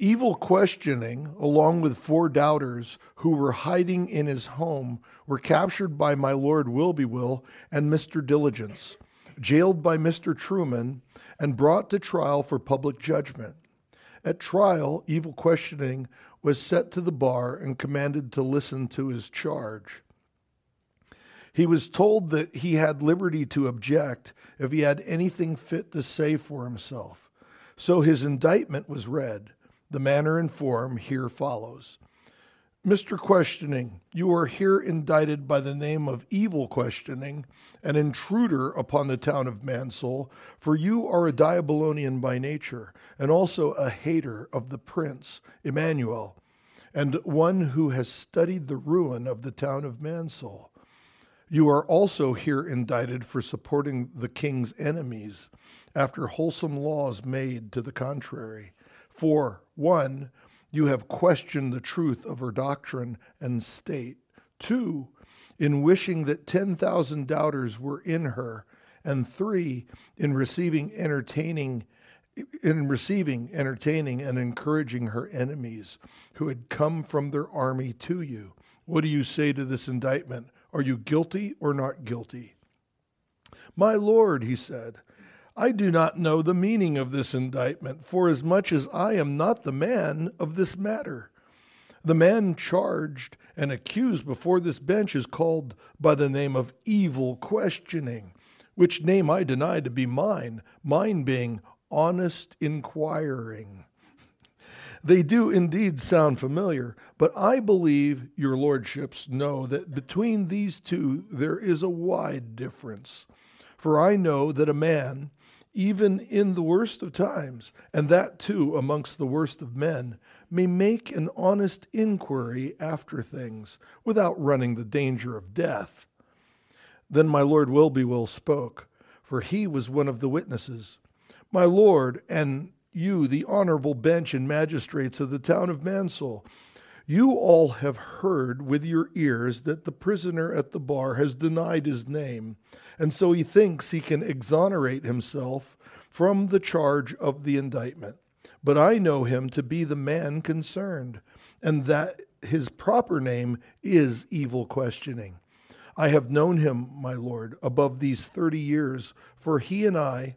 Evil questioning, along with four doubters who were hiding in his home, were captured by my Lord Willbewill and Mr. Diligence, jailed by Mr. Trueman, and brought to trial for public judgment. At trial, evil questioning was set to the bar and commanded to listen to his charge. He was told that he had liberty to object if he had anything fit to say for himself. So his indictment was read. The manner and form here follows. Mr. Questioning, you are here indicted by the name of evil questioning, an intruder upon the town of Mansoul, for you are a Diabolonian by nature, and also a hater of the prince, Emmanuel, and one who has studied the ruin of the town of Mansoul. You are also here indicted for supporting the king's enemies after wholesome laws made to the contrary. For, one, you have questioned the truth of her doctrine and state. Two, in wishing that 10,000 doubters were in her. And three, in receiving entertaining in receiving, entertaining, and encouraging her enemies who had come from their army to you. What do you say to this indictment? Are you guilty or not guilty? My Lord, he said, I do not know the meaning of this indictment, for as much as I am not the man of this matter. The man charged and accused before this bench is called by the name of evil questioning, which name I deny to be mine, mine being honest inquiring. They do indeed sound familiar, but I believe your lordships know that between these two there is a wide difference. For I know that a man, even in the worst of times, and that too amongst the worst of men, may make an honest inquiry after things without running the danger of death. Then my Lord Willbewill spoke, for he was one of the witnesses. My Lord, and you, the honorable bench and magistrates of the town of Mansoul, you all have heard with your ears that the prisoner at the bar has denied his name, and so he thinks he can exonerate himself from the charge of the indictment. But I know him to be the man concerned, and that his proper name is evil questioning. I have known him, my Lord, above these thirty years, for he and I,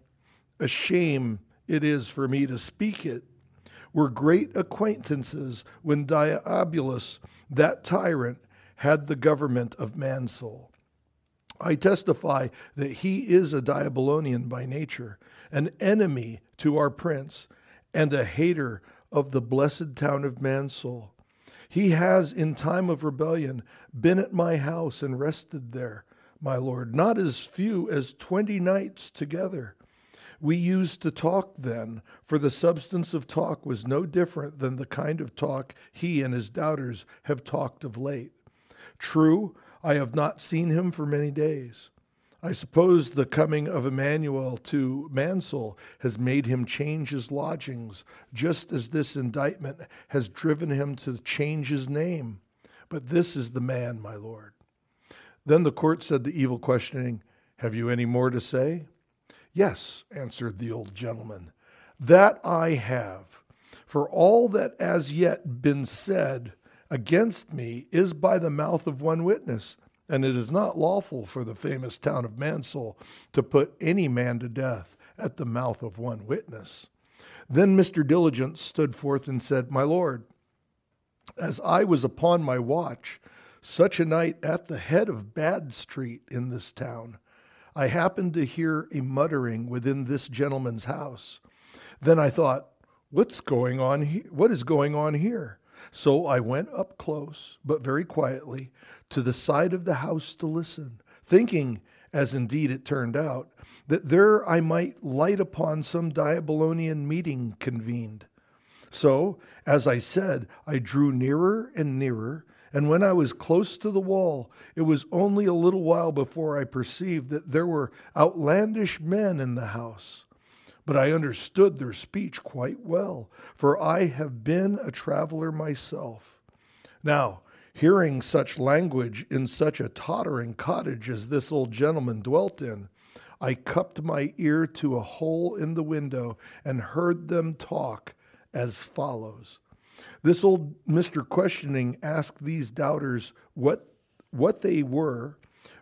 a shame it is for me to speak it, were great acquaintances when Diabolus, that tyrant, had the government of Mansoul. I testify that he is a Diabolonian by nature, an enemy to our prince, and a hater of the blessed town of Mansoul. He has, in time of rebellion, been at my house and rested there, my lord, not as few as twenty nights together. We used to talk then, for the substance of talk was no different than the kind of talk he and his doubters have talked of late. True, I have not seen him for many days. I suppose the coming of Emmanuel to Mansoul has made him change his lodgings, just as this indictment has driven him to change his name. But this is the man, my lord. Then the court said to evil questioning, Have you any more to say? Yes, answered the old gentleman, that I have. For all that as yet been said against me is by the mouth of one witness, and it is not lawful for the famous town of Mansoul to put any man to death at the mouth of one witness. Then Mr. Diligence stood forth and said, My lord, as I was upon my watch, such a night at the head of Bad Street in this town, I happened to hear a muttering within this gentleman's house. Then I thought, what's going on here? What is going on here? So I went up close, but very quietly, to the side of the house to listen, thinking, as indeed it turned out, that there I might light upon some Diabolonian meeting convened. So, as I said, I drew nearer and nearer and when I was close to the wall, it was only a little while before I perceived that there were outlandish men in the house. But I understood their speech quite well, for I have been a traveler myself. Now, hearing such language in such a tottering cottage as this old gentleman dwelt in, I cupped my ear to a hole in the window and heard them talk as follows. This old Mr. Questioning asked these doubters what, what they were,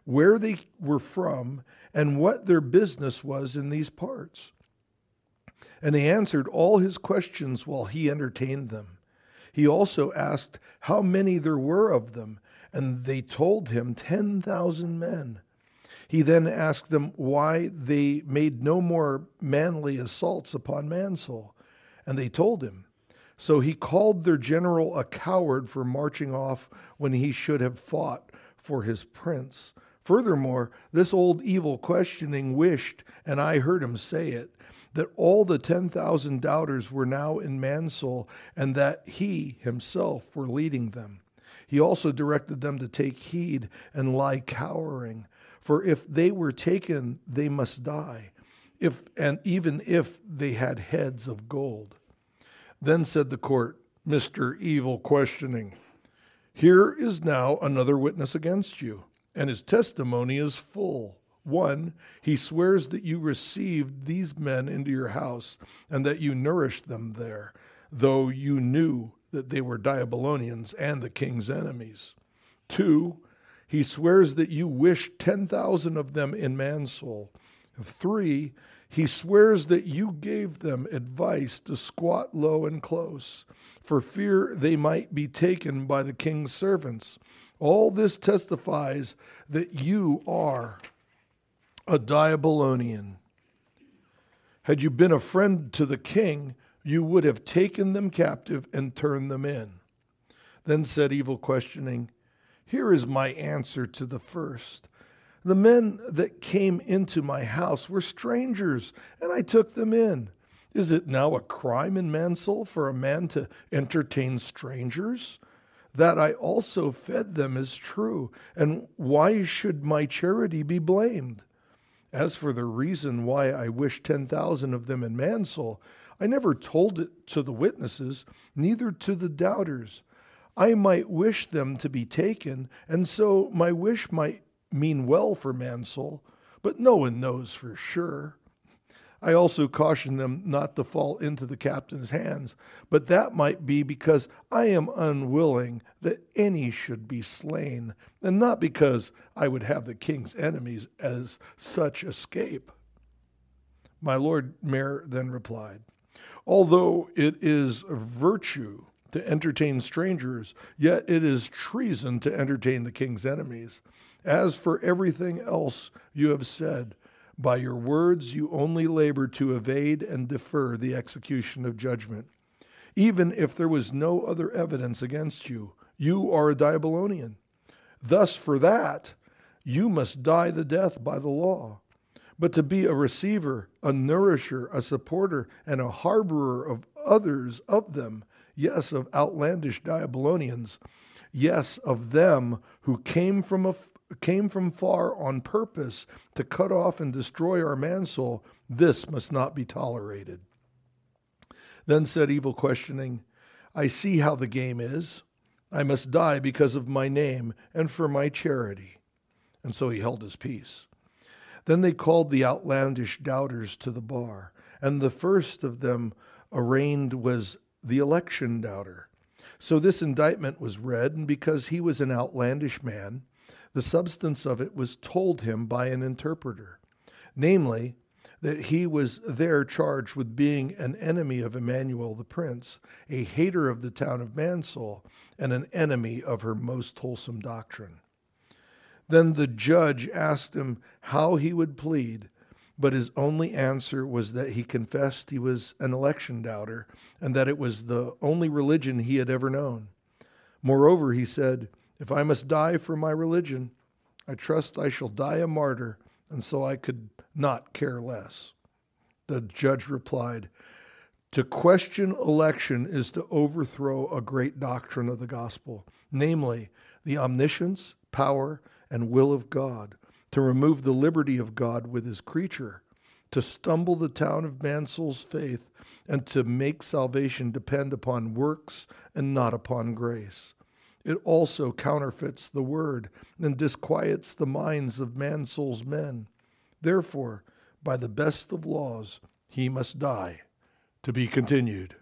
where they were from, and what their business was in these parts. And they answered all his questions while he entertained them. He also asked how many there were of them, and they told him ten thousand men. He then asked them why they made no more manly assaults upon Mansoul, and they told him. So he called their general a coward for marching off when he should have fought for his prince. Furthermore, this old evil questioning wished, and I heard him say it, that all the 10,000 doubters were now in Mansoul, and that he himself were leading them. He also directed them to take heed and lie cowering, for if they were taken, they must die, if, and even if they had heads of gold. Then said the court, Mr. Evil Questioning, Here is now another witness against you, and his testimony is full. One, he swears that you received these men into your house and that you nourished them there, though you knew that they were Diabolonians and the king's enemies. Two, he swears that you wished 10,000 of them in Mansoul. Three, he swears that you gave them advice to squat low and close, for fear they might be taken by the king's servants. All this testifies that you are a Diabolonian. Had you been a friend to the king, you would have taken them captive and turned them in. Then said Evil Questioning, Here is my answer to the first. The men that came into my house were strangers, and I took them in. Is it now a crime in Mansoul for a man to entertain strangers? That I also fed them is true, and why should my charity be blamed? As for the reason why I wish 10,000 of them in Mansoul, I never told it to the witnesses, neither to the doubters. I might wish them to be taken, and so my wish might mean well for Mansoul, but no one knows for sure. I also caution them not to fall into the captain's hands, but that might be because I am unwilling that any should be slain, and not because I would have the king's enemies as such escape. My lord mayor then replied, Although it is a virtue to entertain strangers, yet it is treason to entertain the king's enemies. As for everything else you have said, by your words, you only labor to evade and defer the execution of judgment. Even if there was no other evidence against you, you are a Diabolonian. Thus, for that, you must die the death by the law. But to be a receiver, a nourisher, a supporter, and a harborer of others of them, yes, of outlandish Diabolonians, yes, of them who came from a came from far on purpose to cut off and destroy our Mansoul, this must not be tolerated. Then said Evil, questioning, I see how the game is. I must die because of my name and for my charity. And so he held his peace. Then they called the outlandish doubters to the bar, and the first of them arraigned was the election doubter. So this indictment was read, and because he was an outlandish man, the substance of it was told him by an interpreter, namely, that he was there charged with being an enemy of Emmanuel the Prince, a hater of the town of Mansoul, and an enemy of her most wholesome doctrine. Then the judge asked him how he would plead, but his only answer was that he confessed he was an election doubter and that it was the only religion he had ever known. Moreover, he said, if I must die for my religion, I trust I shall die a martyr, and so I could not care less. The judge replied, To question election is to overthrow a great doctrine of the gospel, namely, the omniscience, power, and will of God, to remove the liberty of God with his creature, to stumble the town of Mansoul's faith, and to make salvation depend upon works and not upon grace. It also counterfeits the word and disquiets the minds of Mansoul's men. Therefore, by the best of laws, he must die. To be continued.